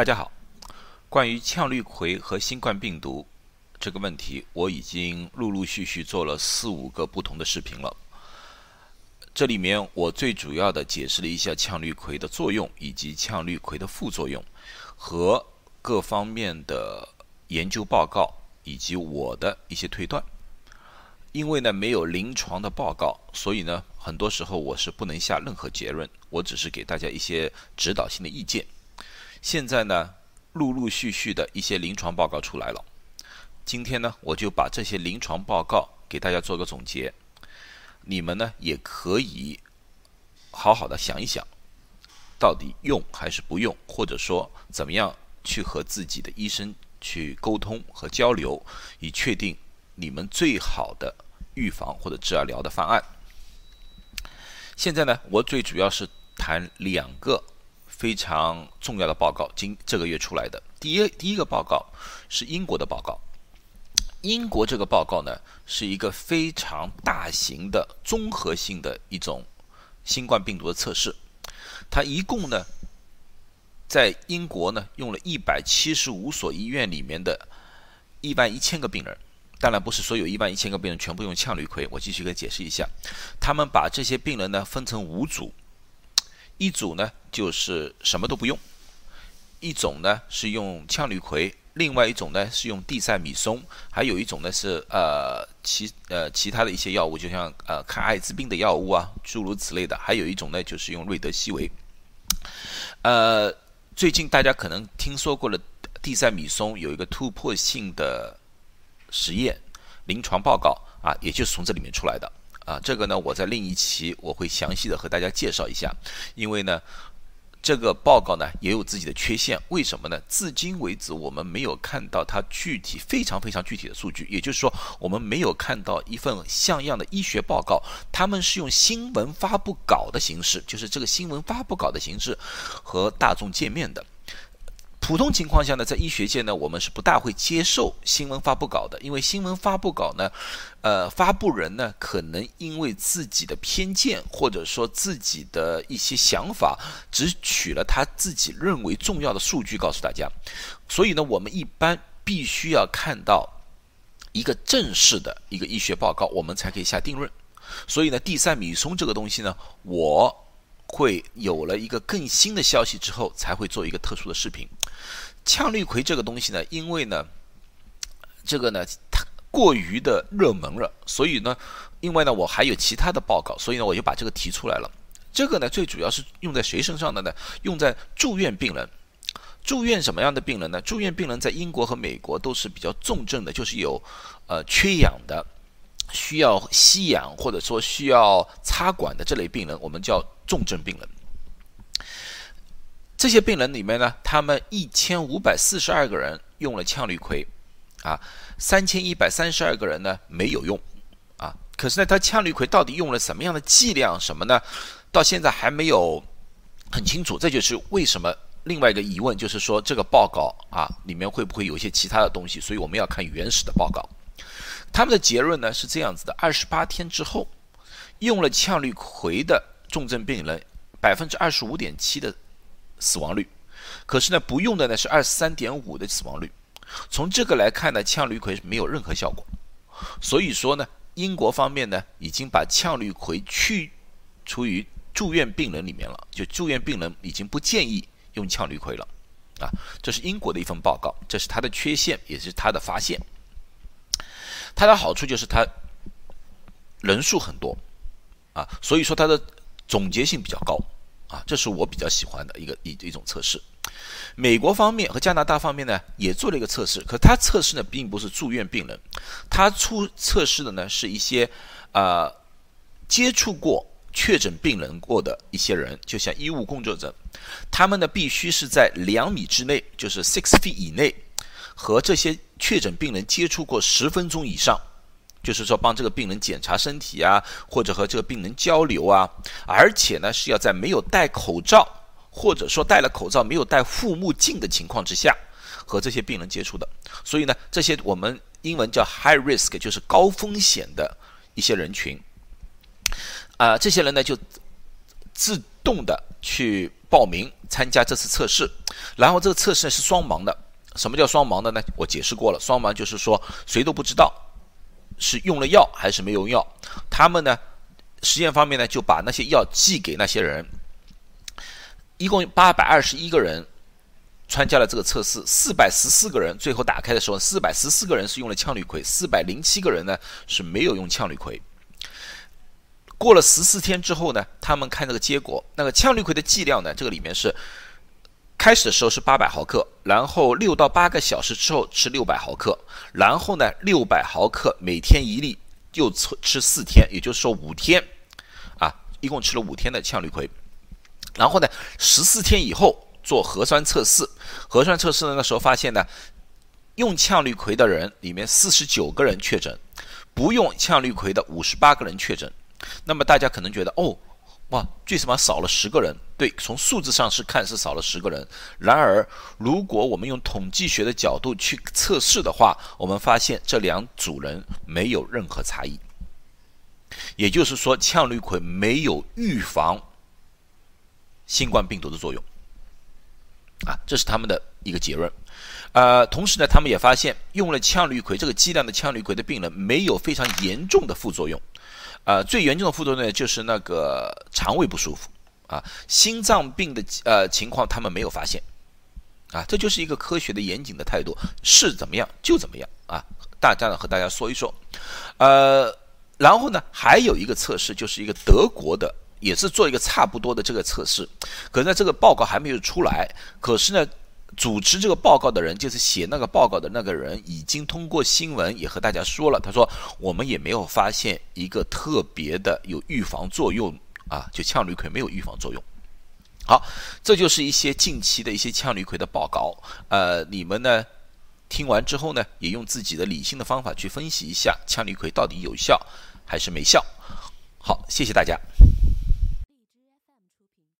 大家好，关于羟氯喹和新冠病毒这个问题，我已经陆陆续续做了四五个不同的视频了。这里面我最主要的解释了一下羟氯喹的作用，以及羟氯喹的副作用和各方面的研究报告，以及我的一些推断。因为呢没有临床的报告，所以呢很多时候我是不能下任何结论，我只是给大家一些指导性的意见。现在呢，陆陆续续的一些临床报告出来了。今天呢，我就把这些临床报告给大家做个总结。你们呢，也可以好好的想一想，到底用还是不用，或者说怎么样去和自己的医生去沟通和交流，以确定你们最好的预防或者治疗的方案。现在呢，我最主要是谈两个。非常重要的报告，今这个月出来的第一第一个报告是英国的报告。英国这个报告呢，是一个非常大型的综合性的一种新冠病毒的测试。它一共呢，在英国呢，用了一百七十五所医院里面的一万一千个病人。当然不是所有一万一千个病人全部用羟氯喹。我继续给解释一下，他们把这些病人呢分成五组。一组呢就是什么都不用，一种呢是用羟氯喹，另外一种呢是用地塞米松，还有一种呢是呃其呃其他的一些药物，就像呃抗艾滋病的药物啊，诸如此类的。还有一种呢就是用瑞德西韦。呃，最近大家可能听说过了，地塞米松有一个突破性的实验临床报告啊，也就是从这里面出来的。啊，这个呢，我在另一期我会详细的和大家介绍一下，因为呢，这个报告呢也有自己的缺陷。为什么呢？至今为止，我们没有看到它具体非常非常具体的数据，也就是说，我们没有看到一份像样的医学报告。他们是用新闻发布稿的形式，就是这个新闻发布稿的形式和大众见面的。普通情况下呢，在医学界呢，我们是不大会接受新闻发布稿的，因为新闻发布稿呢，呃，发布人呢可能因为自己的偏见或者说自己的一些想法，只取了他自己认为重要的数据告诉大家，所以呢，我们一般必须要看到一个正式的一个医学报告，我们才可以下定论。所以呢，地塞米松这个东西呢，我。会有了一个更新的消息之后，才会做一个特殊的视频。羟氯喹这个东西呢，因为呢，这个呢它过于的热门了，所以呢，因为呢我还有其他的报告，所以呢我就把这个提出来了。这个呢最主要是用在谁身上的呢？用在住院病人。住院什么样的病人呢？住院病人在英国和美国都是比较重症的，就是有呃缺氧的。需要吸氧或者说需要插管的这类病人，我们叫重症病人。这些病人里面呢，他们一千五百四十二个人用了羟氯喹，啊，三千一百三十二个人呢没有用，啊，可是呢，他羟氯喹到底用了什么样的剂量？什么呢？到现在还没有很清楚。这就是为什么另外一个疑问，就是说这个报告啊里面会不会有一些其他的东西？所以我们要看原始的报告。他们的结论呢是这样子的：二十八天之后，用了羟氯喹的重症病人，百分之二十五点七的死亡率，可是呢，不用的呢是二十三点五的死亡率。从这个来看呢，羟氯喹是没有任何效果。所以说呢，英国方面呢已经把羟氯喹去除于住院病人里面了，就住院病人已经不建议用羟氯喹了。啊，这是英国的一份报告，这是它的缺陷，也是它的发现。它的好处就是它人数很多啊，所以说它的总结性比较高啊，这是我比较喜欢的一个一一种测试。美国方面和加拿大方面呢也做了一个测试，可他测试呢并不是住院病人，他出测试的呢是一些呃接触过确诊病人过的一些人，就像医务工作者，他们呢必须是在两米之内，就是 six feet 以内。和这些确诊病人接触过十分钟以上，就是说帮这个病人检查身体啊，或者和这个病人交流啊，而且呢是要在没有戴口罩，或者说戴了口罩没有戴护目镜的情况之下，和这些病人接触的。所以呢，这些我们英文叫 high risk，就是高风险的一些人群，啊，这些人呢就自动的去报名参加这次测试，然后这个测试是双盲的。什么叫双盲的呢？我解释过了，双盲就是说谁都不知道是用了药还是没有用药。他们呢，实验方面呢就把那些药寄给那些人，一共八百二十一个人参加了这个测试，四百十四个人最后打开的时候，四百十四个人是用了羟氯喹，四百零七个人呢是没有用羟氯喹。过了十四天之后呢，他们看这个结果，那个羟氯喹的剂量呢，这个里面是开始的时候是八百毫克，然后六到八个小时之后吃六百毫克，然后呢六百毫克每天一粒，又吃吃四天，也就是说五天，啊，一共吃了五天的羟氯喹，然后呢十四天以后做核酸测试，核酸测试那时候发现呢，用羟氯喹的人里面四十九个人确诊，不用羟氯喹的五十八个人确诊。那么大家可能觉得，哦，哇，最起码少了十个人。对，从数字上是看是少了十个人。然而，如果我们用统计学的角度去测试的话，我们发现这两组人没有任何差异。也就是说，羟氯喹没有预防新冠病毒的作用。啊，这是他们的一个结论。呃，同时呢，他们也发现用了羟氯喹这个剂量的羟氯喹的病人没有非常严重的副作用。呃，最严重的副作用呢，就是那个肠胃不舒服啊，心脏病的呃情况他们没有发现，啊，这就是一个科学的严谨的态度，是怎么样就怎么样啊。大家呢和大家说一说，呃，然后呢还有一个测试，就是一个德国的，也是做一个差不多的这个测试，可是呢这个报告还没有出来，可是呢。主持这个报告的人，就是写那个报告的那个人，已经通过新闻也和大家说了。他说，我们也没有发现一个特别的有预防作用啊，就羟氯喹没有预防作用。好，这就是一些近期的一些羟氯喹的报告。呃，你们呢听完之后呢，也用自己的理性的方法去分析一下羟氯喹到底有效还是没效。好，谢谢大家。